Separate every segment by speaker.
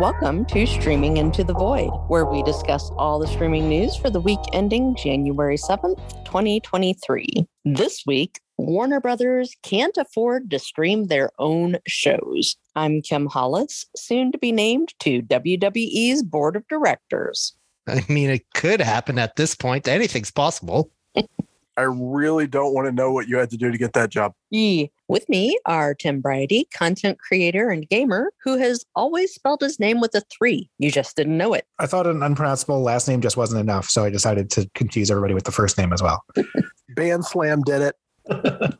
Speaker 1: Welcome to Streaming Into the Void, where we discuss all the streaming news for the week ending January 7th, 2023. This week, Warner Brothers can't afford to stream their own shows. I'm Kim Hollis, soon to be named to WWE's board of directors.
Speaker 2: I mean, it could happen at this point. Anything's possible.
Speaker 3: I really don't want to know what you had to do to get that job.
Speaker 1: Yee. With me are Tim Briody, content creator and gamer, who has always spelled his name with a three. You just didn't know it.
Speaker 4: I thought an unpronounceable last name just wasn't enough, so I decided to confuse everybody with the first name as well.
Speaker 3: Band Slam did it.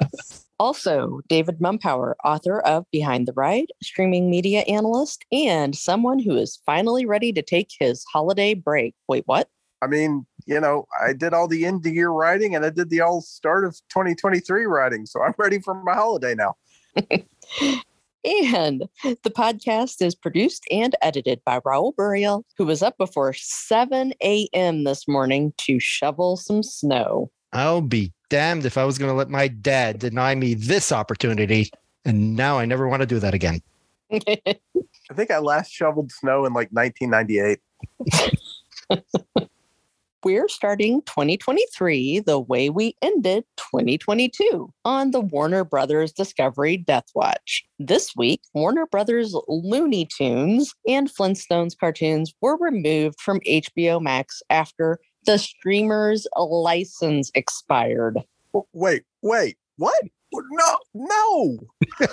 Speaker 1: Also, David Mumpower, author of Behind the Ride, streaming media analyst, and someone who is finally ready to take his holiday break. Wait, what?
Speaker 3: I mean, you know, I did all the end of year writing and I did the all start of 2023 writing. So I'm ready for my holiday now.
Speaker 1: And the podcast is produced and edited by Raul Burial, who was up before 7 a.m. this morning to shovel some snow.
Speaker 2: I'll be damned if I was going to let my dad deny me this opportunity. And now I never want to do that again.
Speaker 3: I think I last shoveled snow in like 1998.
Speaker 1: We're starting 2023 the way we ended 2022 on the Warner Brothers Discovery Death Watch. This week, Warner Brothers Looney Tunes and Flintstones cartoons were removed from HBO Max after the streamer's license expired.
Speaker 3: Wait, wait, what? No, no.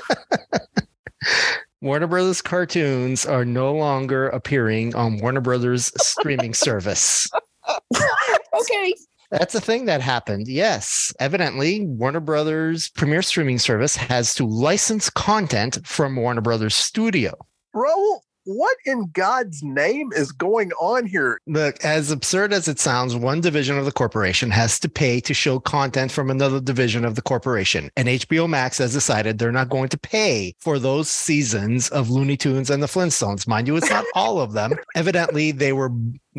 Speaker 2: Warner Brothers cartoons are no longer appearing on Warner Brothers streaming service.
Speaker 1: Okay.
Speaker 2: That's a thing that happened. Yes. Evidently, Warner Brothers premier streaming service has to license content from Warner Brothers Studio.
Speaker 3: Raul, what in God's name is going on here?
Speaker 2: Look, as absurd as it sounds, one division of the corporation has to pay to show content from another division of the corporation. And HBO Max has decided they're not going to pay for those seasons of Looney Tunes and the Flintstones. Mind you, it's not all of them. Evidently, they were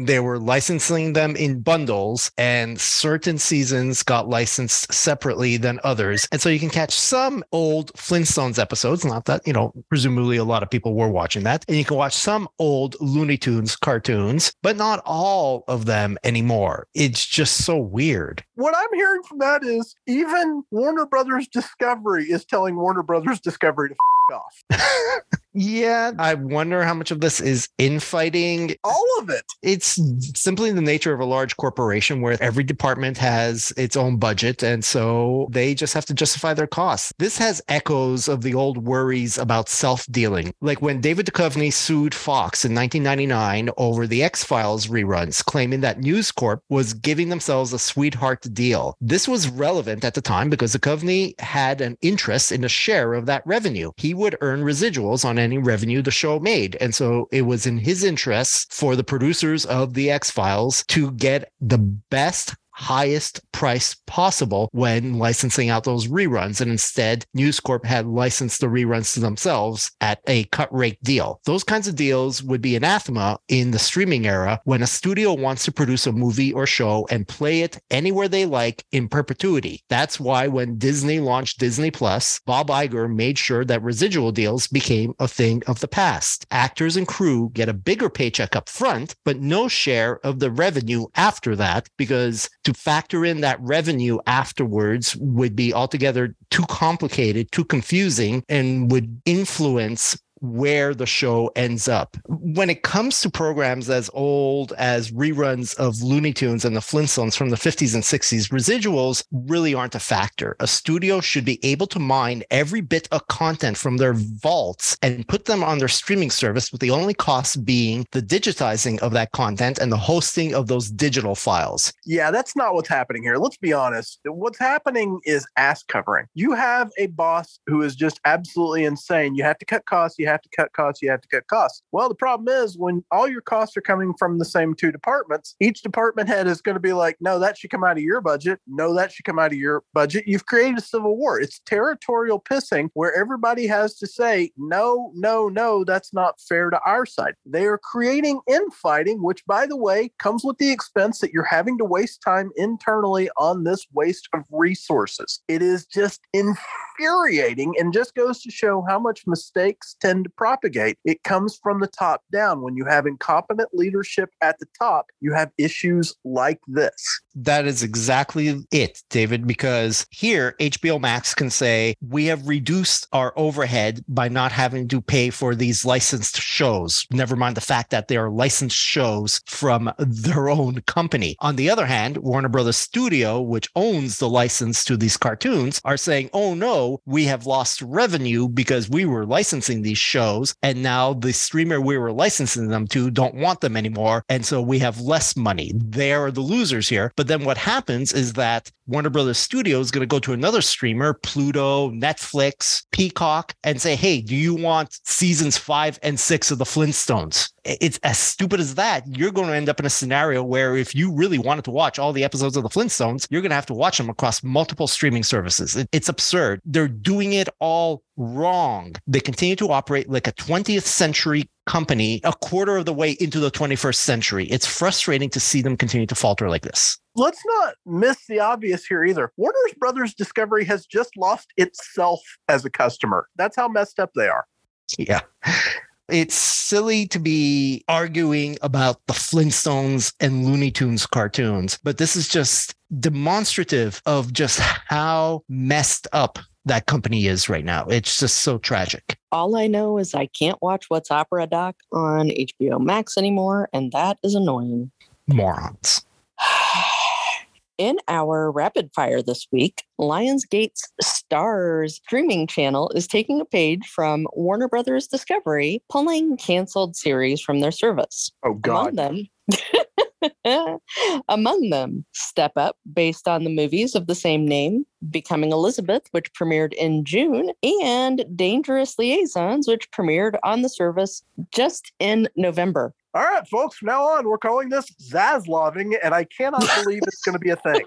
Speaker 2: they were licensing them in bundles and certain seasons got licensed separately than others. And so you can catch some old flintstones episodes not that you know presumably a lot of people were watching that and you can watch some old looney tunes cartoons but not all of them anymore. It's just so weird.
Speaker 3: What I'm hearing from that is even Warner Brothers Discovery is telling Warner Brothers Discovery to f- off.
Speaker 2: yeah. I wonder how much of this is infighting.
Speaker 3: All of it.
Speaker 2: it's simply the nature of a large corporation where every department has its own budget and so they just have to justify their costs. This has echoes of the old worries about self-dealing. Like when david Duchovny sued fox in 1999 over the x-files reruns claiming that news corp was giving themselves a sweetheart deal. This was relevant at the time because Duchovny had an interest in a share of that revenue. He would earn residuals on any revenue the show made. And so it was in his interests for the producers of the X Files to get the best highest price possible when licensing out those reruns. And instead, News Corp had licensed the reruns to themselves at a cut rate deal. Those kinds of deals would be anathema in the streaming era when a studio wants to produce a movie or show and play it anywhere they like in perpetuity. That's why when Disney launched Disney Plus, Bob Iger made sure that residual deals became a thing of the past. Actors and crew get a bigger paycheck up front, but no share of the revenue after that because to factor in that revenue afterwards would be altogether too complicated, too confusing, and would influence where the show ends up. When it comes to programs as old as reruns of Looney Tunes and the Flintstones from the 50s and 60s, residuals really aren't a factor. A studio should be able to mine every bit of content from their vaults and put them on their streaming service, with the only cost being the digitizing of that content and the hosting of those digital files.
Speaker 3: Yeah, that's not what's happening here. Let's be honest. What's happening is ass covering. You have a boss who is just absolutely insane. You have to cut costs, you have to cut costs, you have to cut costs. Well, the problem is when all your costs are coming from the same two departments, each department head is going to be like, no, that should come out of your budget. No, that should come out of your budget. You've created a civil war. It's territorial pissing where everybody has to say, no, no, no, that's not fair to our side. They are creating infighting, which, by the way, comes with the expense that you're having to waste time internally on this waste of resources. It is just infuriating and just goes to show how much mistakes tend tend to propagate. It comes from the top down. When you have incompetent leadership at the top, you have issues like this.
Speaker 2: That is exactly it, David, because here HBO Max can say, we have reduced our overhead by not having to pay for these licensed shows. Never mind the fact that they are licensed shows from their own company. On the other hand, Warner Brothers Studio, which owns the license to these cartoons, are saying, oh no, we have lost revenue because we were licensing these shows. And now the streamer we were licensing them to don't want them anymore. And so we have less money. They are the losers here. But then what happens is that Warner Brothers Studio is going to go to another streamer, Pluto, Netflix, Peacock, and say, hey, do you want seasons five and six of the Flintstones? It's as stupid as that. You're going to end up in a scenario where if you really wanted to watch all the episodes of the Flintstones, you're going to have to watch them across multiple streaming services. It's absurd. They're doing it all wrong. They continue to operate like a 20th century company a quarter of the way into the 21st century. It's frustrating to see them continue to falter like this.
Speaker 3: Let's not miss the obvious here either. Warner's Brothers Discovery has just lost itself as a customer. That's how messed up they are.
Speaker 2: Yeah. It's silly to be arguing about the Flintstones and Looney Tunes cartoons, but this is just demonstrative of just how messed up that company is right now. It's just so tragic.
Speaker 1: All I know is I can't watch What's Opera Doc on HBO Max anymore, and that is annoying.
Speaker 2: Morons.
Speaker 1: In our rapid fire this week, Lionsgate's Starz streaming channel is taking a page from Warner Brothers Discovery, pulling canceled series from their service.
Speaker 3: Oh, God.
Speaker 1: Among them, among them, Step Up, based on the movies of the same name, Becoming Elizabeth, which premiered in June, and Dangerous Liaisons, which premiered on the service just in November.
Speaker 3: All right, folks, from now on, we're calling this Zaslaving, and I cannot believe it's going to be a thing.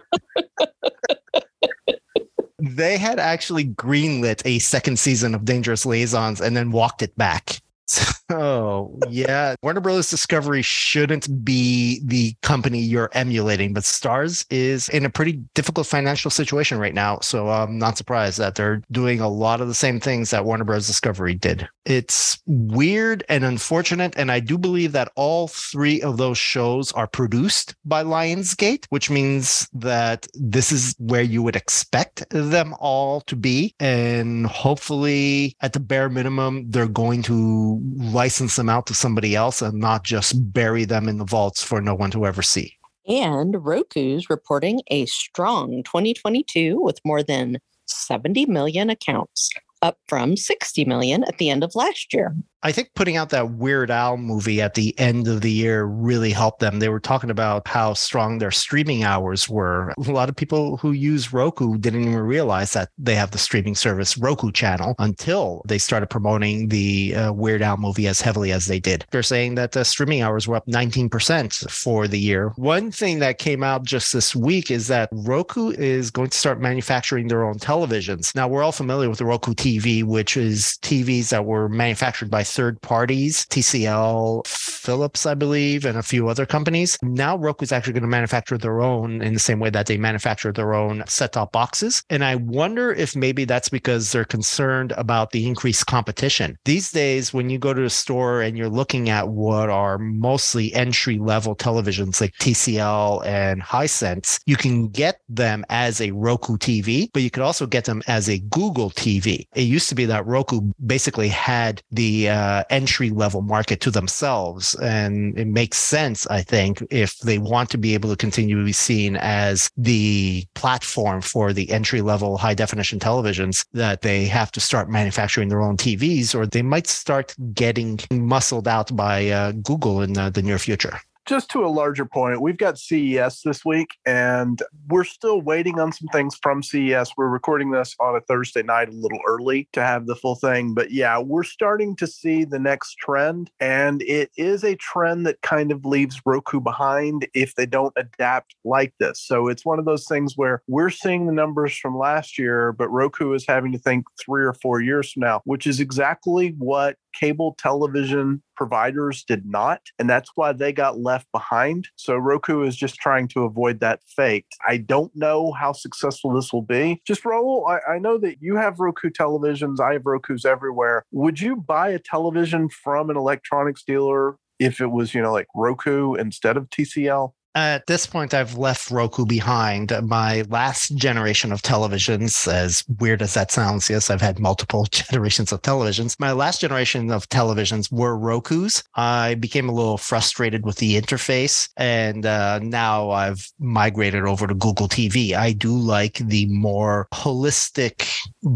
Speaker 2: they had actually greenlit a second season of Dangerous Liaisons and then walked it back. So yeah, Warner Brothers Discovery shouldn't be the company you're emulating, but Starz is in a pretty difficult financial situation right now. So I'm not surprised that they're doing a lot of the same things that Warner Bros. Discovery did. It's weird and unfortunate, and I do believe that all three of those shows are produced by Lionsgate, which means that this is where you would expect them all to be, and hopefully, at the bare minimum, they're going to license them out to somebody else and not just bury them in the vaults for no one to ever see.
Speaker 1: And Roku's reporting a strong 2022 with more than 70 million accounts, up from 60 million at the end of last year.
Speaker 2: I think putting out that Weird Al movie at the end of the year really helped them. They were talking about how strong their streaming hours were. A lot of people who use Roku didn't even realize that they have the streaming service Roku channel until they started promoting the uh, Weird Al movie as heavily as they did. They're saying that the streaming hours were up 19% for the year. One thing that came out just this week is that Roku is going to start manufacturing their own televisions. Now, we're all familiar with the Roku TV, which is TVs that were manufactured by third parties, TCL, Philips, I believe, and a few other companies. Now Roku is actually going to manufacture their own in the same way that they manufacture their own set top boxes. And I wonder if maybe that's because they're concerned about the increased competition. These days, when you go to a store and you're looking at what are mostly entry level televisions like TCL and Hisense, you can get them as a Roku TV, but you could also get them as a Google TV. It used to be that Roku basically had the uh, uh, entry level market to themselves. And it makes sense, I think, if they want to be able to continue to be seen as the platform for the entry level high definition televisions, that they have to start manufacturing their own TVs or they might start getting muscled out by uh, Google in uh, the near future
Speaker 3: just to a larger point, we've got CES this week, and we're still waiting on some things from CES. We're recording this on a Thursday night, a little early to have the full thing. But yeah, we're starting to see the next trend, and it is a trend that kind of leaves Roku behind if they don't adapt like this. So it's one of those things where we're seeing the numbers from last year, but Roku is having to think three or four years from now, which is exactly what cable television providers did not. And that's why they got left behind. So Roku is just trying to avoid that fate. I don't know how successful this will be. Just Raul, I, I know that you have Roku televisions. I have Roku's everywhere. Would you buy a television from an electronics dealer if it was, you know, like Roku instead of TCL?
Speaker 2: At this point, I've left Roku behind. My last generation of televisions, as weird as that sounds, yes, I've had multiple generations of televisions. My last generation of televisions were Roku's. I became a little frustrated with the interface, and uh, now I've migrated over to Google TV. I do like the more holistic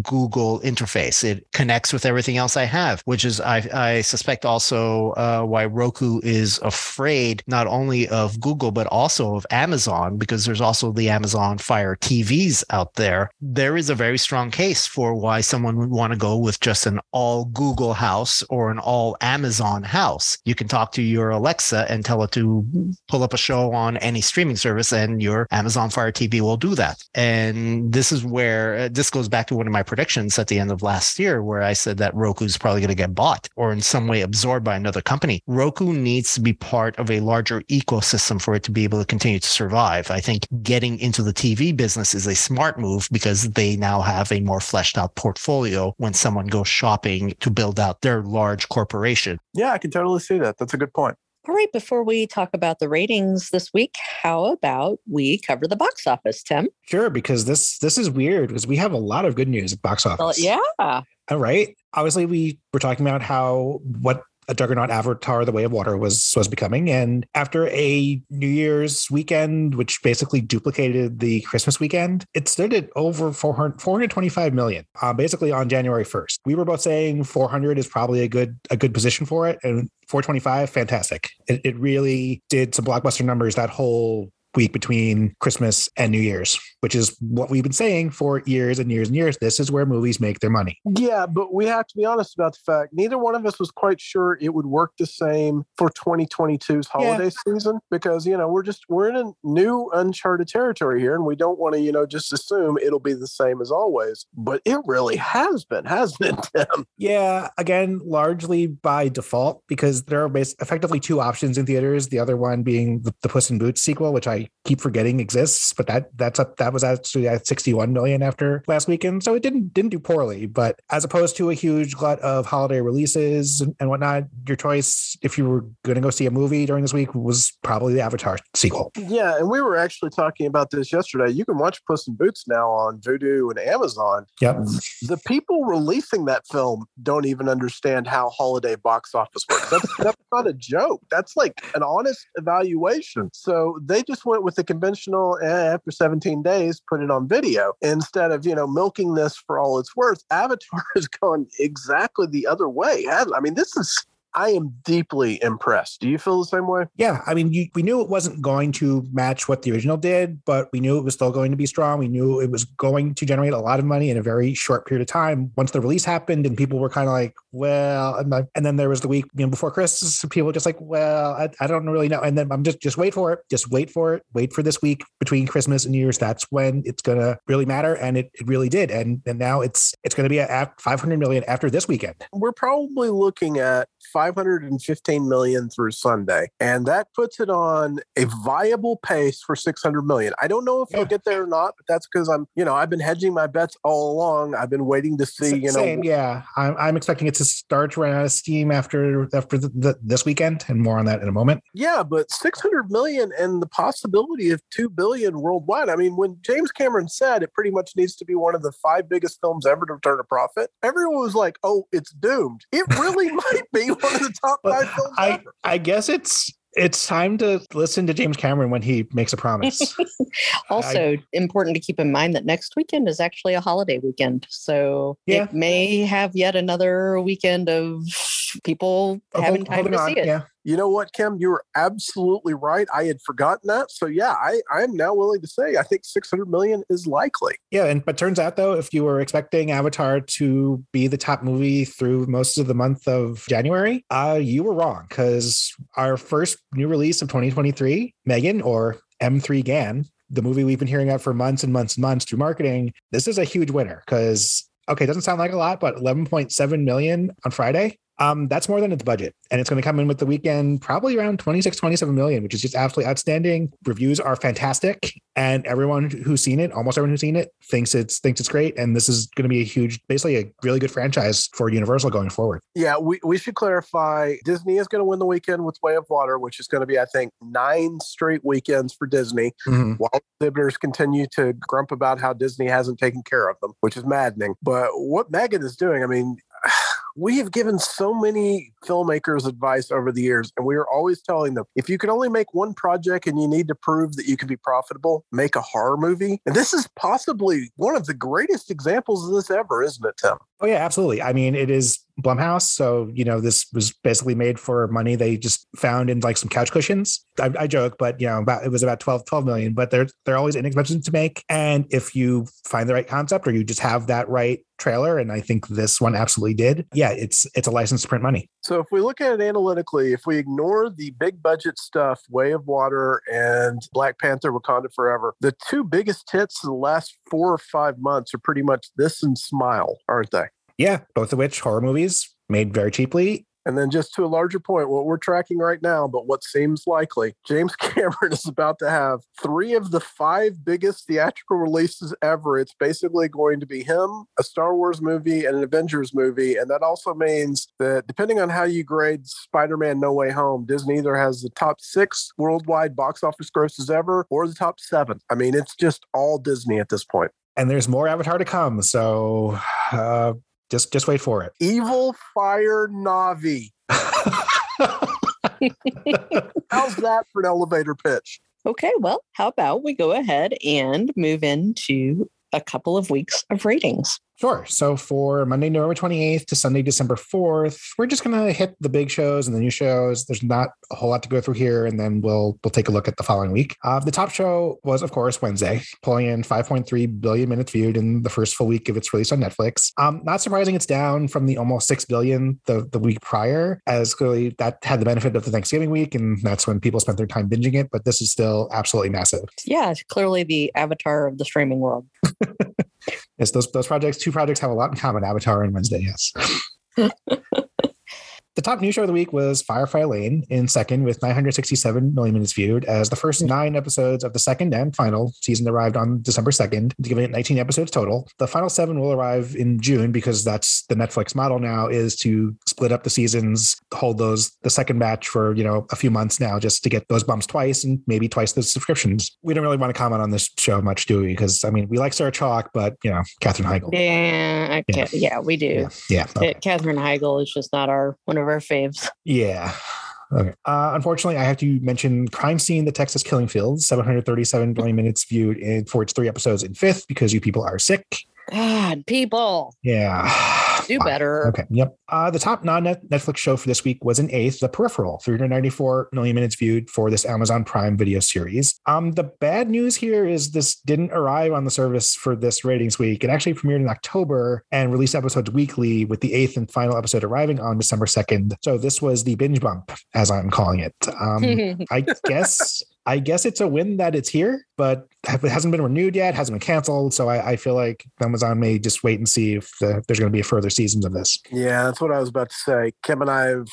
Speaker 2: Google interface. It connects with everything else I have, which is, I, I suspect, also uh, why Roku is afraid not only of Google, but but also of Amazon, because there's also the Amazon Fire TVs out there, there is a very strong case for why someone would want to go with just an all Google house or an all Amazon house. You can talk to your Alexa and tell it to pull up a show on any streaming service, and your Amazon Fire TV will do that. And this is where uh, this goes back to one of my predictions at the end of last year, where I said that Roku is probably going to get bought or in some way absorbed by another company. Roku needs to be part of a larger ecosystem for it to be able to continue to survive. I think getting into the TV business is a smart move because they now have a more fleshed out portfolio when someone goes shopping to build out their large corporation.
Speaker 3: Yeah, I can totally see that. That's a good point.
Speaker 1: All right, before we talk about the ratings this week, how about we cover the box office, Tim?
Speaker 4: Sure, because this this is weird because we have a lot of good news at box office.
Speaker 1: Well, yeah.
Speaker 4: All right. Obviously, we were talking about how what a juggernaut Avatar: The Way of Water was was becoming. And after a New Year's weekend, which basically duplicated the Christmas weekend, it stood at over 400, 425 million, uh, basically on January 1st. We were both saying 400 is probably a good a good position for it, and 425, fantastic. It, it really did some blockbuster numbers that whole week between Christmas and New Year's, which is what we've been saying for years and years and years. This is where movies make their money.
Speaker 3: Yeah, but we have to be honest about the fact neither one of us was quite sure it would work the same for 2022's holiday yeah. season because, you know, we're just, we're in a new uncharted territory here and we don't want to, you know, just assume it'll be the same as always. But it really has been, hasn't it, Tim?
Speaker 4: Yeah, again, largely by default because there are effectively two options in theaters. The other one being the, the Puss in Boots sequel, which I keep forgetting exists, but that that's up that was actually at 61 million after last weekend. So it didn't didn't do poorly. But as opposed to a huge glut of holiday releases and, and whatnot, your choice if you were gonna go see a movie during this week was probably the Avatar sequel.
Speaker 3: Yeah, and we were actually talking about this yesterday. You can watch Puss in Boots now on Vudu and Amazon.
Speaker 4: Yep.
Speaker 3: The people releasing that film don't even understand how holiday box office works. That's, that's not a joke. That's like an honest evaluation. So they just went went with the conventional eh, after 17 days, put it on video instead of, you know, milking this for all it's worth. Avatar has gone exactly the other way. I mean, this is I am deeply impressed. Do you feel the same way?
Speaker 4: Yeah. I mean, you, we knew it wasn't going to match what the original did, but we knew it was still going to be strong. We knew it was going to generate a lot of money in a very short period of time. Once the release happened and people were kind of like, well, and then there was the week you know, before Christmas, people were just like, well, I, I don't really know. And then I'm just, just wait for it. Just wait for it. Wait for this week between Christmas and New Year's. That's when it's going to really matter. And it, it really did. And, and now it's, it's going to be at 500 million after this weekend.
Speaker 3: We're probably looking at 515 million through Sunday, and that puts it on a viable pace for 600 million. I don't know if yeah. it'll get there or not, but that's because I'm, you know, I've been hedging my bets all along. I've been waiting to see, you know,
Speaker 4: Same, yeah. I'm, I'm expecting it to start to run out of steam after after the, the, this weekend, and more on that in a moment.
Speaker 3: Yeah, but 600 million and the possibility of two billion worldwide. I mean, when James Cameron said it pretty much needs to be one of the five biggest films ever to return a profit, everyone was like, "Oh, it's doomed." It really might be one of the top five films
Speaker 4: I,
Speaker 3: ever.
Speaker 4: I guess it's it's time to listen to James Cameron when he makes a promise.
Speaker 1: also, I, important to keep in mind that next weekend is actually a holiday weekend. So yeah. it may have yet another weekend of people oh, having time to on. see it.
Speaker 4: Yeah.
Speaker 3: You know what, Kim? You were absolutely right. I had forgotten that. So yeah, I I am now willing to say I think 600 million is likely.
Speaker 4: Yeah, and but turns out though, if you were expecting Avatar to be the top movie through most of the month of January, uh, you were wrong because our first new release of 2023, Megan or M3GAN, the movie we've been hearing about for months and months and months through marketing, this is a huge winner because okay, doesn't sound like a lot, but 11.7 million on Friday Um, that's more than its budget. And it's going to come in with the weekend probably around 26, 27 million, which is just absolutely outstanding. Reviews are fantastic. And everyone who's seen it, almost everyone who's seen it, thinks it's thinks it's great. And this is going to be a huge, basically a really good franchise for Universal going forward.
Speaker 3: Yeah, we, we should clarify Disney is going to win the weekend with Way of Water, which is going to be, I think, nine straight weekends for Disney,
Speaker 4: Mm-hmm.
Speaker 3: while exhibitors continue to grump about how Disney hasn't taken care of them, which is maddening. But what Megan is doing, I mean, we have given so many filmmakers advice over the years, and we are always telling them if you can only make one project and you need to prove that you can be profitable, make a horror movie. And this is possibly one of the greatest examples of this ever, isn't it, Tim?
Speaker 4: Oh yeah, absolutely. I mean, it is Blumhouse, so you know this was basically made for money they just found in like some couch cushions. I, I joke, but you know, about it was about 12, 12 million. But they're they're always inexpensive to make, and if you find the right concept or you just have that right trailer, and I think this one absolutely did. Yeah, it's it's a license to print money.
Speaker 3: So if we look at it analytically, if we ignore the big budget stuff, Way of Water and Black Panther Wakanda Forever, the two biggest hits of the last four or five months are pretty much this and Smile, aren't they?
Speaker 4: Yeah, both of which horror movies made very cheaply.
Speaker 3: And then just to a larger point, what we're tracking right now, but what seems likely, James Cameron is about to have three of the five biggest theatrical releases ever. It's basically going to be him, a Star Wars movie, and an Avengers movie. And that also means that depending on how you grade Spider-Man No Way Home, Disney either has the top six worldwide box office grosses ever or the top seven. I mean, it's just all Disney at this point.
Speaker 4: And there's more Avatar to come, so uh, just just wait for it.
Speaker 3: Evil Fire Navi. How's that for an elevator pitch?
Speaker 1: Okay, well, how about we go ahead and move into a couple of weeks of ratings?
Speaker 4: Sure. So for Monday, November 28th to Sunday, December 4th, we're just going to hit the big shows and the new shows. There's not a whole lot to go through here, and then we'll we'll take a look at the following week. Uh, the top show was, of course, Wednesday, pulling in 5.3 billion minutes viewed in the first full week of its release on Netflix. Um, not surprising, it's down from the almost six billion the the week prior, as clearly that had the benefit of the Thanksgiving week, and that's when people spent their time binging it. But this is still absolutely massive.
Speaker 1: Yeah, it's clearly the avatar of the streaming world.
Speaker 4: Yes, those those projects, two projects have a lot in common. Avatar and Wednesday, yes. The top news show of the week was Firefly Lane in second with 967 million minutes viewed as the first mm. nine episodes of the second and final season arrived on December 2nd, giving it 19 episodes total. The final seven will arrive in June because that's the Netflix model now is to split up the seasons, hold those the second batch for, you know, a few months now just to get those bumps twice and maybe twice the subscriptions. We don't really want to comment on this show much, do we? Because I mean, we like Sarah Chalke, but you know, Katherine Heigl.
Speaker 1: Yeah, okay. yeah. we do.
Speaker 4: Yeah. Yeah. okay.
Speaker 1: Ca- Katherine Heigl is just not our one of our faves.
Speaker 4: Yeah. Okay. Uh, unfortunately, I have to mention Crime Scene, The Texas Killing Fields, 737 million minutes viewed in, for its three episodes in fifth because you people are sick.
Speaker 1: God, people
Speaker 4: Yeah.
Speaker 1: do better.
Speaker 4: Okay. Yep. Uh, the top non Netflix show for this week was an eighth, The Peripheral, 394 million minutes viewed for this Amazon Prime video series. Um, the bad news here is this didn't arrive on the service for this ratings week. It actually premiered in October and released episodes weekly, with the eighth and final episode arriving on December 2nd. So this was the binge bump, as I'm calling it. Um, I guess. I guess it's a win that it's here, but it hasn't been renewed yet, hasn't been canceled. So I, I feel like Amazon may just wait and see if the, there's going to be a further seasons of this.
Speaker 3: Yeah, that's what I was about to say. Kim and I have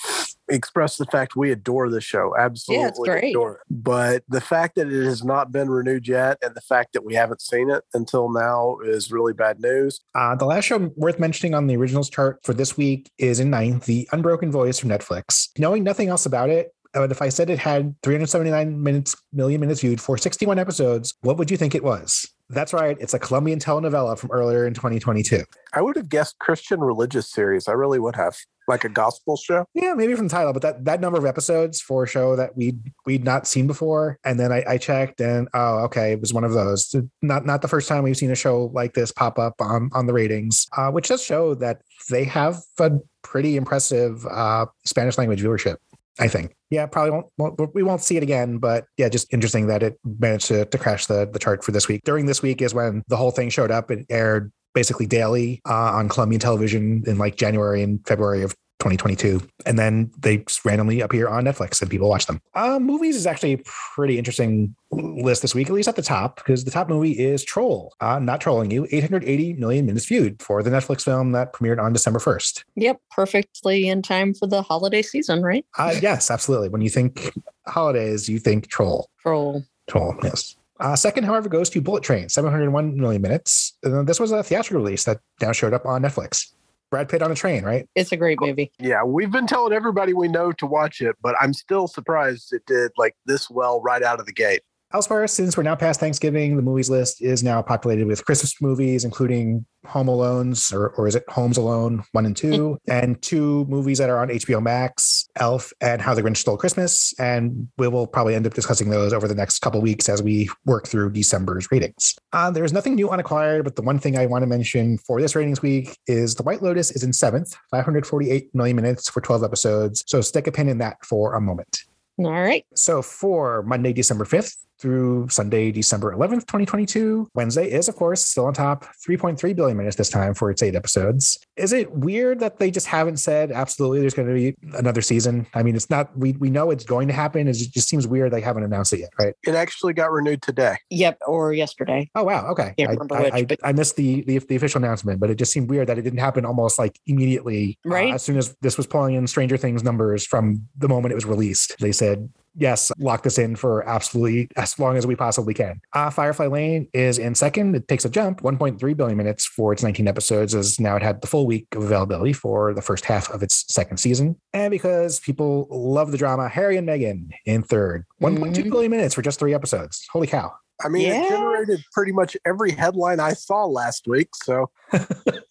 Speaker 3: expressed the fact we adore the show. Absolutely
Speaker 1: Yeah, it's great.
Speaker 3: adore it. But the fact that it has not been renewed yet and the fact that we haven't seen it until now is really bad news.
Speaker 4: Uh, the last show worth mentioning on the originals chart for this week is in ninth, The Unbroken Voice from Netflix. Knowing nothing else about it, but if I said it had 379 minutes, million minutes viewed for 61 episodes, what would you think it was? That's right. It's a Colombian telenovela from earlier in 2022.
Speaker 3: I would have guessed Christian religious series. I really would have. Like a gospel show.
Speaker 4: Yeah, maybe from the title, but that, that number of episodes for a show that we'd we'd not seen before, and then I, I checked, and oh, okay, it was one of those. Not not the first time we've seen a show like this pop up on on the ratings, uh, which does show that they have a pretty impressive uh, Spanish language viewership. I think. Yeah, probably won't, won't. We won't see it again, but yeah, just interesting that it managed to, to crash the the chart for this week. During this week is when the whole thing showed up. It aired basically daily uh, on Colombian television in like January and February of 2022. And then they randomly appear on Netflix and people watch them. Uh, movies is actually a pretty interesting list this week, at least at the top, because the top movie is Troll. Uh, not trolling you, 880 million minutes viewed for the Netflix film that premiered on December 1st.
Speaker 1: Yep, perfectly in time for the holiday season, right?
Speaker 4: Uh, yes, absolutely. When you think holidays, you think Troll.
Speaker 1: Troll.
Speaker 4: Troll, yes. Uh, second, however, goes to Bullet Train, 701 million minutes. And this was a theatrical release that now showed up on Netflix. Brad Pitt on a train, right?
Speaker 1: It's a great movie.
Speaker 3: Yeah, we've been telling everybody we know to watch it, but I'm still surprised it did like this well right out of the gate.
Speaker 4: Elsewhere, since we're now past Thanksgiving, the movies list is now populated with Christmas movies, including Home Alone's, or, or is it Homes Alone 1 and 2, and two movies that are on HBO Max, Elf and How the Grinch Stole Christmas. And we will probably end up discussing those over the next couple weeks as we work through December's ratings. Uh, there's nothing new on Acquired, but the one thing I want to mention for this ratings week is The White Lotus is in seventh, 548 million minutes for 12 episodes. So stick a pin in that for a moment.
Speaker 1: All right.
Speaker 4: So for Monday, December 5th through Sunday, December 11th, 2022, Wednesday is, of course, still on top, 3.3 billion minutes this time for its eight episodes. Is it weird that they just haven't said absolutely there's going to be another season? I mean, it's not, we, we know it's going to happen. It just seems weird they haven't announced it yet, right?
Speaker 3: It actually got renewed today.
Speaker 1: Yep, or yesterday.
Speaker 4: Oh, wow. Okay. I, I,
Speaker 1: which,
Speaker 4: I,
Speaker 1: but-
Speaker 4: I missed the, the the official announcement, but it just seemed weird that it didn't happen almost like immediately. uh,
Speaker 1: Right.
Speaker 4: as soon as this was pulling in Stranger Things numbers from the moment it was released, they said, yes, lock this in for absolutely as long as we possibly can. Uh, Firefly Lane is in second. It takes a jump, 1.3 billion minutes for its 19 episodes, as now it had the full week of availability for the first half of its second season. And because people love the drama, Harry and Meghan in third, 1.2
Speaker 1: Mhm.
Speaker 4: billion minutes for just three episodes. Holy cow.
Speaker 3: I mean,
Speaker 1: Yeah.
Speaker 3: it generated pretty much every headline I saw last week. So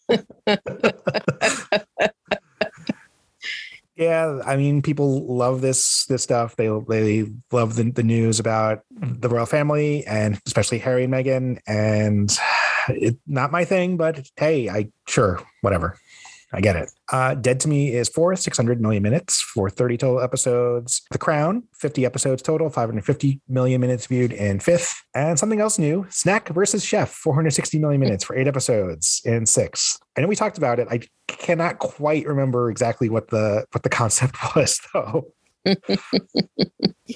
Speaker 4: Yeah, I mean, people love this this stuff. They they love the, the news about the royal family and especially Harry and Meghan. And it not my thing, but hey, I sure whatever. I get it. Uh, Dead to Me is fourth, 600 million minutes for 30 total episodes. The Crown, 50 episodes total, 550 million minutes viewed in fifth. And something else new Snack versus Chef, 460 million minutes for eight episodes in sixth. I know we talked about it. I cannot quite remember exactly what the what the concept was though.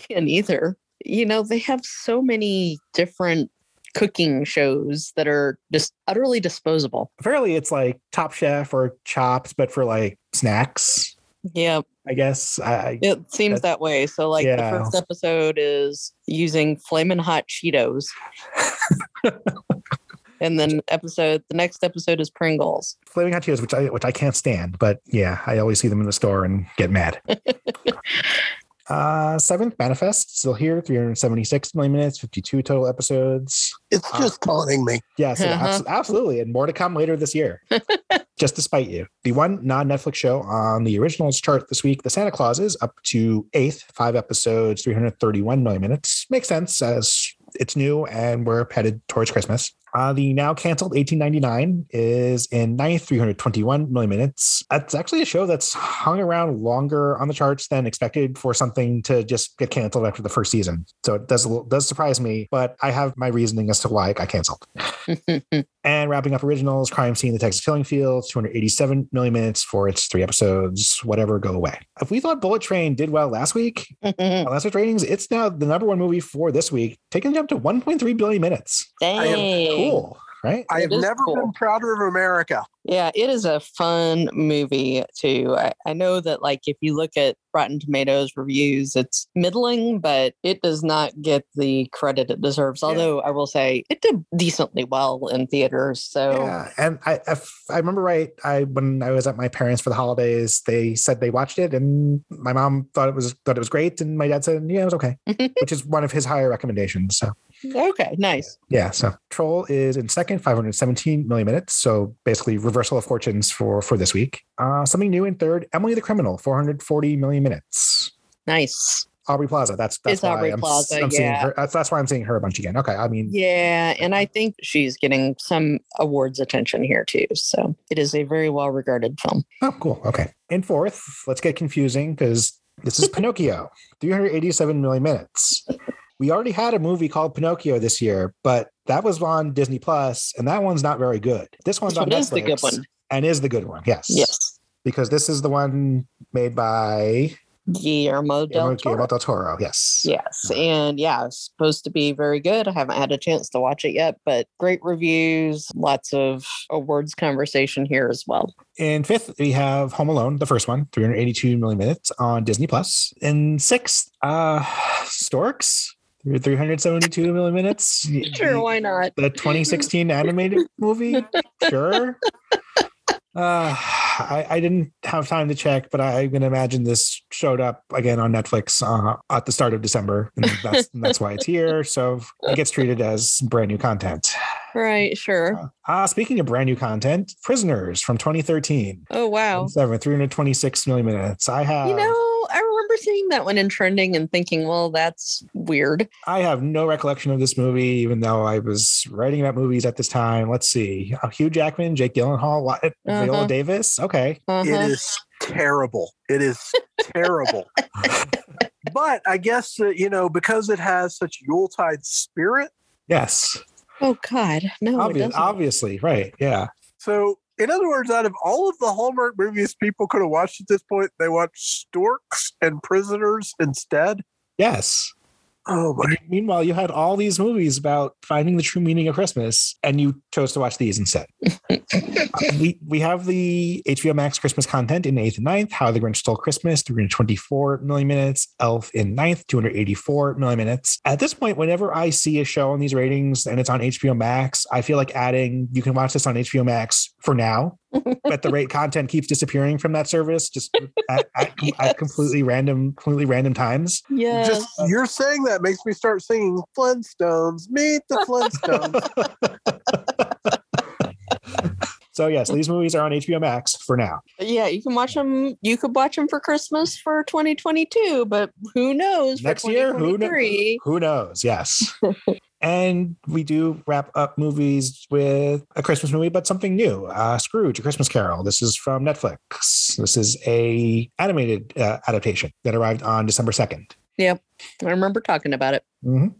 Speaker 1: Yeah, either. You know, they have so many different cooking shows that are just utterly disposable.
Speaker 4: Apparently it's like Top Chef or Chops, but for like snacks,
Speaker 1: Yeah,
Speaker 4: I guess. I,
Speaker 1: it seems that way. So, like,
Speaker 4: Yeah.
Speaker 1: the first episode is using flamin' hot Cheetos. and then episode the next episode is Pringles.
Speaker 4: Flaming Hot Cheetos, which I which I can't stand, but yeah, I always see them in the store and get mad. uh seventh manifest still here 376 million minutes 52 total episodes
Speaker 3: it's
Speaker 4: Uh,
Speaker 3: just taunting me.
Speaker 4: Yes, it
Speaker 1: Uh-huh.
Speaker 4: abs- absolutely. And more to come later this year. Just to spite you. The one non Netflix show on the originals chart this week, The Santa Claus, is up to eighth, five episodes, 331 million minutes. Makes sense as it's new and we're headed towards Christmas. Uh, the now canceled 1899 is in ninth, 321 million minutes. That's actually a show that's hung around longer on the charts than expected for something to just get canceled after the first season. So it does does surprise me, but I have my reasoning as to why it got canceled. And wrapping up originals, Crime Scene, The Texas Killing Field, 287 million minutes for its three episodes. Whatever, go away. If we thought Bullet Train did well last week, last week's ratings, it's now the number one movie for this week, taking it up to 1.3 billion minutes.
Speaker 1: Dang.
Speaker 4: Cool, right?
Speaker 3: I have never
Speaker 1: cool.
Speaker 3: been prouder of America.
Speaker 1: Yeah, it is a fun movie too. I, I know that like if you look at Rotten Tomatoes reviews, it's middling, but it does not get the credit it deserves.
Speaker 4: Yeah.
Speaker 1: Although I will say it did decently well in theaters. So
Speaker 4: Yeah, and I, if I remember right, I when I was at my parents for the holidays, they said they watched it, and my mom thought it was thought it was great, and my dad said, yeah, it was okay, which is one of his higher recommendations. So
Speaker 1: okay, nice.
Speaker 4: yeah, so Troll is in second, 517 million minutes, so basically reversal of fortunes for for this week. Uh, something new in third, Emily the Criminal, 440 million minutes.
Speaker 1: Nice.
Speaker 4: Aubrey Plaza. That's that's
Speaker 1: It's
Speaker 4: why
Speaker 1: Aubrey
Speaker 4: I'm,
Speaker 1: Plaza,
Speaker 4: I'm seeing her. That's, that's why I'm seeing her a bunch again. Okay, I mean,
Speaker 1: Yeah, and I think she's getting some awards attention here too. So it is a very well regarded film.
Speaker 4: Oh, cool. Okay. In fourth, let's get confusing because this is Pinocchio, 387 million minutes. We already had a movie called Pinocchio this year, but that was on Disney Plus, and that one's not very good. This one's
Speaker 1: This
Speaker 4: on
Speaker 1: one
Speaker 4: Netflix
Speaker 1: is the good one.
Speaker 4: and is the good one. Yes.
Speaker 1: Yes.
Speaker 4: because this is the one made by
Speaker 1: Guillermo del
Speaker 4: Guillermo,
Speaker 1: Toro.
Speaker 4: Guillermo del Toro. Yes.
Speaker 1: Yes. And yeah, it's supposed to be very good. I haven't had a chance to watch it yet, but great reviews, lots of awards conversation here as well.
Speaker 4: In fifth, we have Home Alone, the first one, 382 million minutes on Disney Plus. In sixth, uh Storks, 372 million minutes.
Speaker 1: Sure, why not?
Speaker 4: The 2016 animated movie? Sure. Uh, I, I didn't have time to check, but I, I'm going to imagine this showed up again on Netflix uh, at the start of December. And that's, and that's why it's here. So it gets treated as brand new content.
Speaker 1: Right, sure.
Speaker 4: Uh, speaking of brand new content, Prisoners from 2013.
Speaker 1: Oh, wow.
Speaker 4: Seven, 326 million minutes. I have
Speaker 1: You know, I remember seeing that one in trending and thinking, well, that's weird.
Speaker 4: I have no recollection of this movie, even though I was writing about movies at this time. Let's see. Uh, Hugh Jackman, Jake Gyllenhaal, what, Viola
Speaker 1: Uh-huh.
Speaker 4: Davis. Okay.
Speaker 1: Uh-huh.
Speaker 3: It is terrible. It is terrible. but I guess that, you know, because it has such Yuletide spirit.
Speaker 4: Yes.
Speaker 1: Oh, God. No, it
Speaker 4: Obvi-
Speaker 1: doesn't.
Speaker 4: obviously. Right. Yeah.
Speaker 3: So, in other words, out of all of the Hallmark movies people could have watched at this point, they watched Storks and Prisoners instead.
Speaker 4: Yes.
Speaker 3: Oh my!
Speaker 4: And meanwhile, you had all these movies about finding the true meaning of Christmas, and you chose to watch these instead. Uh, we we have the HBO Max Christmas content in eighth and ninth. How the Grinch Stole Christmas, 324 million minutes. Elf in ninth, 284 million minutes. At this point, whenever I see a show on these ratings and it's on HBO Max, I feel like adding you can watch this on HBO Max for now. But the rate content keeps disappearing from that service just at, at,
Speaker 1: Yes.
Speaker 4: at completely random, completely random times.
Speaker 1: yeah
Speaker 3: Just you're saying that makes me start singing Flintstones. Meet the Flintstones.
Speaker 4: So yes, these movies are on HBO Max for now.
Speaker 1: yeah, you can watch them. You could watch them for Christmas for 2022, but who knows? for
Speaker 4: Next year, who knows?
Speaker 1: 2023.
Speaker 4: Who knows? Yes. and we do wrap up movies with a Christmas movie, but something new. Uh, Scrooge, A Christmas Carol. This is from Netflix. This is a animated uh, adaptation that arrived on December second. Yep.
Speaker 1: I remember talking about it.
Speaker 4: Mhm.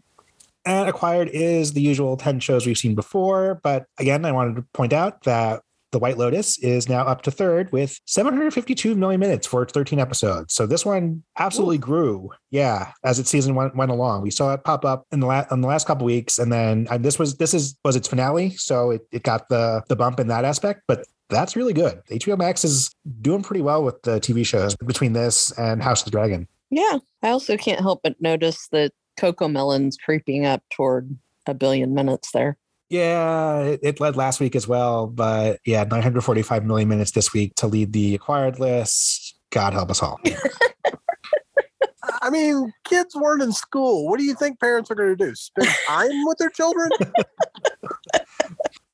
Speaker 4: And Acquired is the usual 10 shows we've seen before. But again, I wanted to point out that The White Lotus is now up to third with 752 million minutes for its 13 episodes. So this one absolutely grew. Yeah, as its season went, went along. We saw it pop up in the, la- in the last couple weeks. And then uh, this was this is was its finale. So it, it got the, the bump in that aspect. But that's really good. HBO Max is doing pretty well with the TV shows between this and House of the Dragon.
Speaker 1: Yeah. I also can't help but notice that CoComelon's creeping up toward a billion minutes there.
Speaker 4: Yeah, it, it led last week as well, but yeah, 945 million minutes this week to lead the acquired list. God help us all.
Speaker 3: I mean, kids weren't in school. What do you think parents are going to do? Spend time with their children?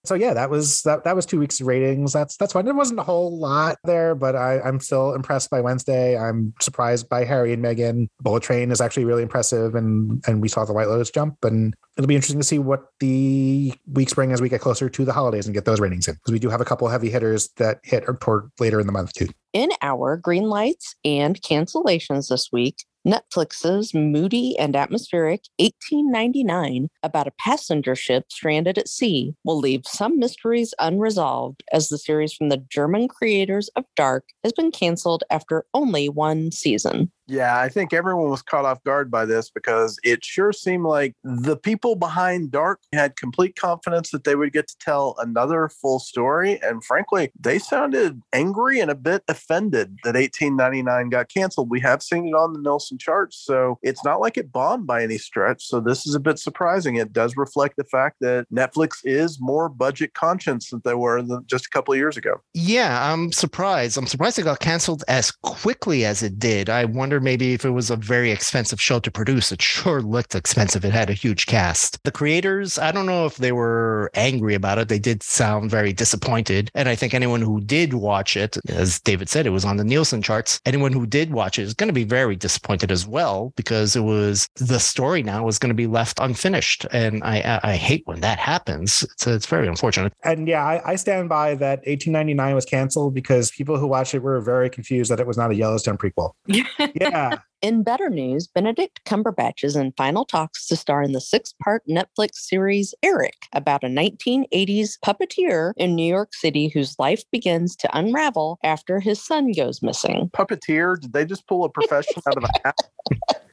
Speaker 4: so yeah, that was that, that was two weeks of ratings. That's that's fine. There wasn't a whole lot there, but I, I'm still impressed by Wednesday. I'm surprised by Harry and Meghan. Bullet Train is actually really impressive, and and we saw the White Lotus jump, and it'll be interesting to see what the weeks bring as we get closer to the holidays and get those ratings in because we do have a couple heavy hitters that hit toward later in the month too.
Speaker 1: In our green lights and cancellations this week, Netflix's moody and atmospheric 1899 about a passenger ship stranded at sea will leave some mysteries unresolved as the series from the German creators of Dark has been canceled after only one season.
Speaker 3: Yeah, I think everyone was caught off guard by this because it sure seemed like the people behind Dark had complete confidence that they would get to tell another full story. And frankly, they sounded angry and a bit offended that 1899 got canceled. We have seen it on the Nielsen charts, so it's not like it bombed by any stretch. So this is a bit surprising. It does reflect the fact that Netflix is more budget conscious than they were just a couple of years ago.
Speaker 2: Yeah, I'm surprised. I'm surprised it got canceled as quickly as it did. I wonder maybe if it was a very expensive show to produce. It sure looked expensive. It had a huge cast. The creators, I don't know if they were angry about it. They did sound very disappointed. And I think anyone who did watch it, as David said, it was on the Nielsen charts. Anyone who did watch it is going to be very disappointed as well because it was the story now was going to be left unfinished. And I, I, I hate when that happens. It's, it's very unfortunate.
Speaker 4: And yeah, I, I stand by that 1899 was canceled because people who watched it were very confused that it was not a Yellowstone prequel. Yeah.
Speaker 1: In better news, Benedict Cumberbatch is in final talks to star in the six part Netflix series Eric about a 1980s puppeteer in New York City whose life begins to unravel after his son goes missing.
Speaker 3: Puppeteer? Did they just pull a profession out of a hat?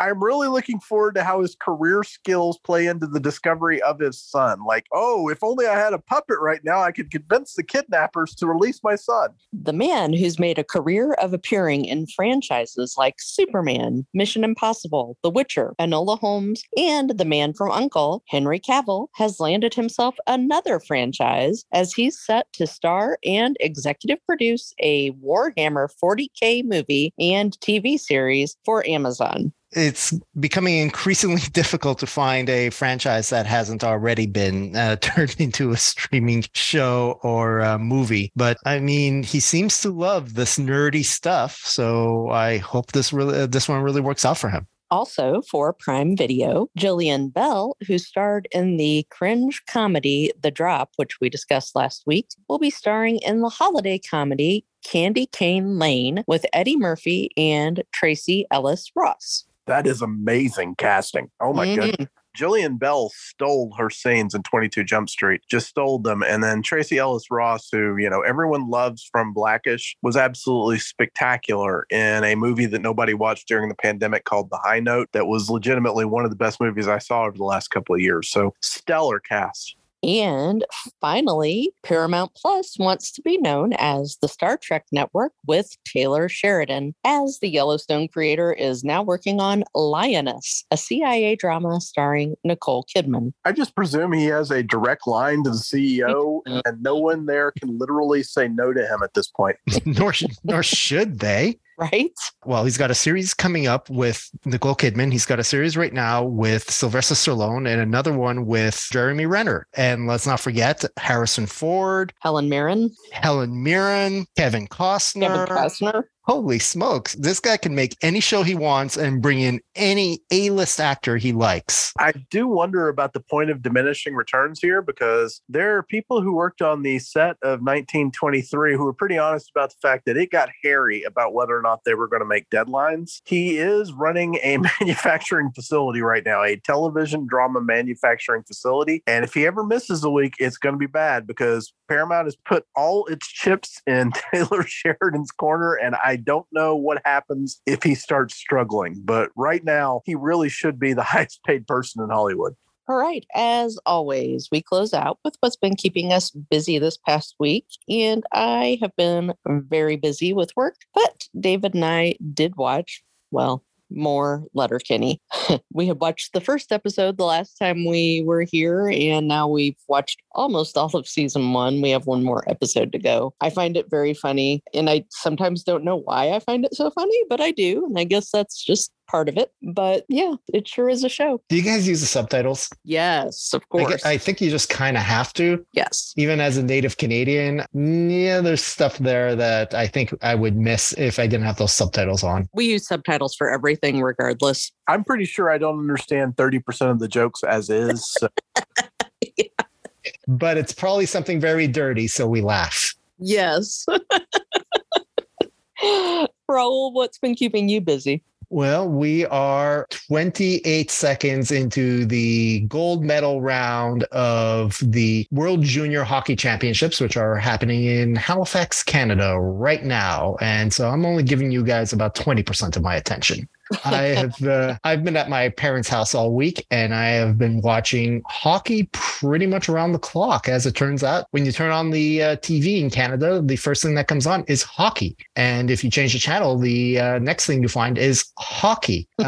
Speaker 3: I'm really looking forward to how his career skills play into the discovery of his son. Like, oh, if only I had a puppet right now, I could convince the kidnappers to release my son.
Speaker 1: The man who's made a career of appearing in franchises like Superman, Mission Impossible, The Witcher, Enola Holmes, and The Man from Uncle, Henry Cavill, has landed himself another franchise as he's set to star and executive produce a Warhammer 40K movie and TV series for Amazon
Speaker 2: it's becoming increasingly difficult to find a franchise that hasn't already been uh, turned into a streaming show or a movie. But I mean, he seems to love this nerdy stuff, so I hope this really uh, this one really works out for him.
Speaker 1: Also for Prime Video, Jillian Bell, who starred in the cringe comedy The Drop, which we discussed last week, will be starring in the holiday comedy Candy Cane Lane with Eddie Murphy and Tracee Ellis Ross.
Speaker 3: That is amazing casting. Oh my mm-hmm. goodness. Jillian Bell stole her scenes in 22 Jump Street, just stole them. And then Tracee Ellis Ross, who, you know, everyone loves from Blackish, was absolutely spectacular in a movie that nobody watched during the pandemic called The High Note, that was legitimately one of the best movies I saw over the last couple of years. So stellar cast.
Speaker 1: And finally, Paramount Plus wants to be known as the Star Trek Network with Taylor Sheridan, as the Yellowstone creator is now working on Lioness, a CIA drama starring Nicole Kidman.
Speaker 3: I just presume he has a direct line to the CEO, and no one there can literally say no to him at this point.
Speaker 2: nor, nor should they
Speaker 1: right?
Speaker 2: Well, he's got a series coming up with Nicole Kidman. He's got a series right now with Sylvester Stallone and another one with Jeremy Renner. And let's not forget Harrison Ford,
Speaker 1: Helen Mirren,
Speaker 2: Helen Mirren, Kevin Costner.
Speaker 1: Kevin Costner
Speaker 2: holy smokes, this guy can make any show he wants and bring in any A list actor he likes.
Speaker 3: I do wonder about the point of diminishing returns here because there are people who worked on the set of 1923 who were pretty honest about the fact that it got hairy about whether or not they were going to make deadlines. He is running a manufacturing facility right now, a television drama manufacturing facility. And if he ever misses a week, it's going to be bad because Paramount has put all its chips in Taylor Sheridan's corner. And I don't know what happens if he starts struggling, but right now he really should be the highest paid person in Hollywood.
Speaker 1: All right. As always, we close out with what's been keeping us busy this past week. And I have been very busy with work, but David and I did watch, well, more Letterkenny. we have watched the first episode the last time we were here, and now we've watched almost all of season one. We have one more episode to go. I find it very funny, and I sometimes don't know why I find it so funny, but I do. And I guess that's just part of it. But yeah, it sure is a show.
Speaker 2: Do you guys use the subtitles?
Speaker 1: Yes, of course.
Speaker 2: I, I think you just kind of have to.
Speaker 1: Yes.
Speaker 2: Even as a native Canadian, yeah, there's stuff there that I think I would miss if I didn't have those subtitles on.
Speaker 1: We use subtitles for everything, regardless.
Speaker 3: I'm pretty sure I don't understand 30% of the jokes as is. So.
Speaker 2: yeah. But it's probably something very dirty, so we laugh.
Speaker 1: Yes. Raul, what's been keeping you busy?
Speaker 2: Well, we are 28 seconds into the gold medal round of the World Junior Hockey Championships, which are happening in Halifax, Canada right now. And so I'm only giving you guys about 20% of my attention. I have uh, I've been at my parents' house all week and I have been watching hockey pretty much around the clock. As it turns out, when you turn on the uh, TV in Canada, the first thing that comes on is hockey, and if you change the channel, the uh, next thing you find is hockey.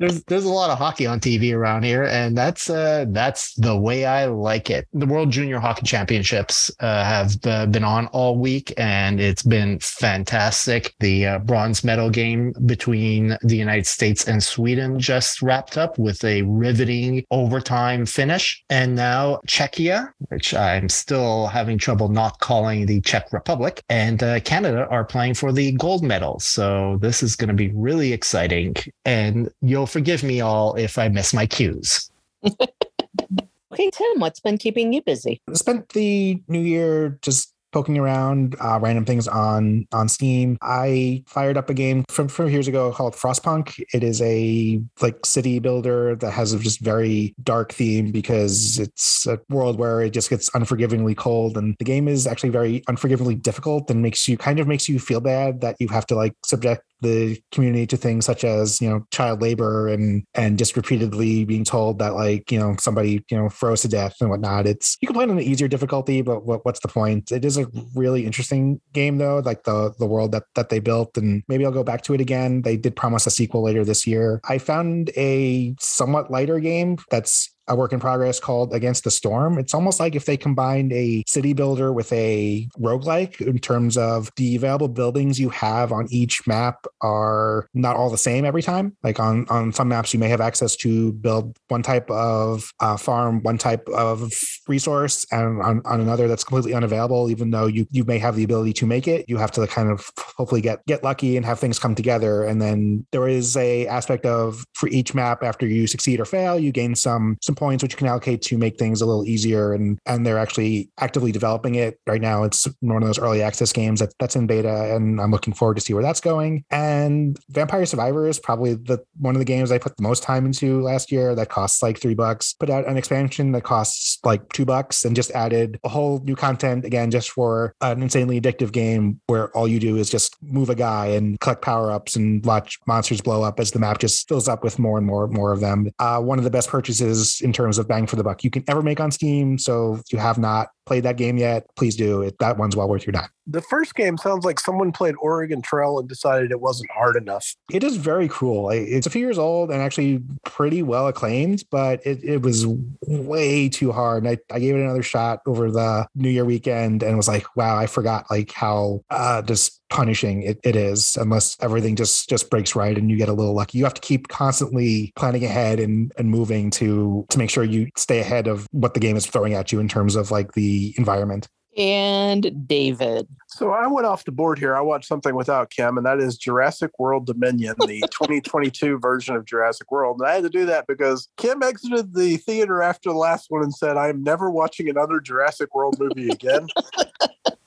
Speaker 2: There's there's a lot of hockey on TV around here, and that's uh, that's the way I like it. The World Junior Hockey Championships uh, have uh, been on all week, and it's been fantastic. The uh, bronze medal game between the United States and Sweden just wrapped up with a riveting overtime finish, and now Czechia, which I'm still having trouble not calling the Czech Republic, and uh, Canada are playing for the gold medal. So this is going to be really exciting, and you'll forgive me all if I miss my cues.
Speaker 1: okay, Tim, what's been keeping you busy?
Speaker 4: I spent the new year just poking around uh, random things on on Steam. I fired up a game from from years ago called Frostpunk. It is a like city builder that has a just very dark theme because it's a world where it just gets unforgivingly cold, and the game is actually very unforgivingly difficult and makes you kind of makes you feel bad that you have to like subject the community to things such as you know child labor and and just repeatedly being told that like you know somebody you know froze to death and whatnot. It's you can play it on an easier difficulty but what, what's the point? It is a really interesting game though like the the world that that they built and maybe i'll go back to it again. They did promise a sequel later this year. I found a somewhat lighter game that's a work in progress called Against the Storm. It's almost like if they combined a city builder with a roguelike in terms of the available buildings you have on each map are not all the same every time. Like on, on some maps, you may have access to build one type of uh, farm, one type of resource, and on, on another that's completely unavailable, even though you, you may have the ability to make it. You have to kind of hopefully get, get lucky and have things come together. And then there is a aspect of for each map after you succeed or fail, you gain some some points which you can allocate to make things a little easier and and they're actually actively developing it. Right now it's one of those early access games that, that's in beta and i'm looking forward to see where that's going. And vampire survivor is probably the one of the games i put the most time into last year that costs like three bucks. Put out an expansion that costs like two bucks and just added a whole new content again just for an insanely addictive game where all you do is just move a guy and collect power-ups and watch monsters blow up as the map just fills up with more and more and more of them. Uh, one of the best purchases in terms of bang for the buck you can ever make on Steam. So if you have not played that game yet, please do. It that one's well worth your time.
Speaker 3: The first game sounds like someone played Oregon Trail and decided it wasn't hard enough.
Speaker 4: It is very cool. It's a few years old and actually pretty well acclaimed, but it, it was way too hard. And I, I gave it another shot over the New Year weekend and was like, wow, I forgot like how uh, just punishing it, it is unless everything just just breaks right and you get a little lucky you have to keep constantly planning ahead and and moving to to make sure you stay ahead of what the game is throwing at you in terms of like the environment
Speaker 1: and David.
Speaker 3: So I went off the board here. I watched something without Kim, and that is Jurassic World Dominion, the 2022 version of Jurassic World. And I had to do that because Kim exited the theater after the last one and said, I'm never watching another Jurassic World movie again.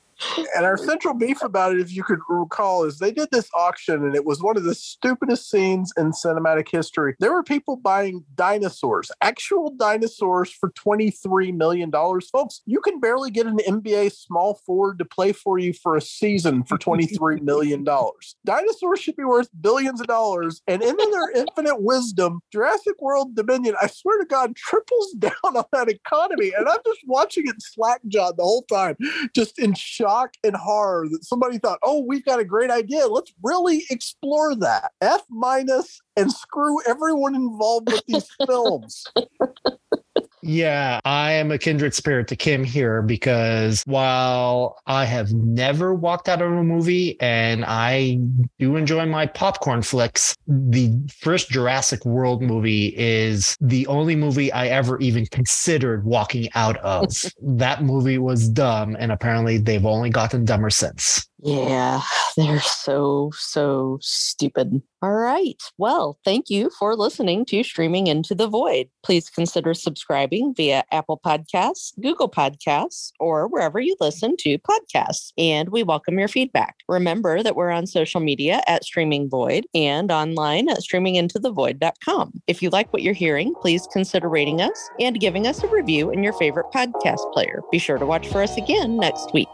Speaker 3: and our central beef about it, if you could recall, is they did this auction and it was one of the stupidest scenes in cinematic history. There were people buying dinosaurs, actual dinosaurs for $23 million. Folks, you can barely get an NBA small forward to play for you for a season for $23 million. Dinosaurs should be worth billions of dollars. And in their infinite wisdom, Jurassic World Dominion, I swear to God, triples down on that economy. And I'm just watching it slackjawed the whole time, just in shock shock and horror that somebody thought, oh, we've got a great idea. Let's really explore that. F minus and screw everyone involved with these films.
Speaker 2: Yeah, I am a kindred spirit to Kim here because while I have never walked out of a movie and I do enjoy my popcorn flicks, the first Jurassic World movie is the only movie I ever even considered walking out of. that movie was dumb, and apparently they've only gotten dumber since.
Speaker 1: Yeah, they're so, so stupid. All right. Well, thank you for listening to Streaming Into the Void. Please consider subscribing via Apple Podcasts, Google Podcasts, or wherever you listen to podcasts. And we welcome your feedback. Remember that we're on social media at Streaming Void and online at streamingintothevoid.com. If you like what you're hearing, please consider rating us and giving us a review in your favorite podcast player. Be sure to watch for us again next week.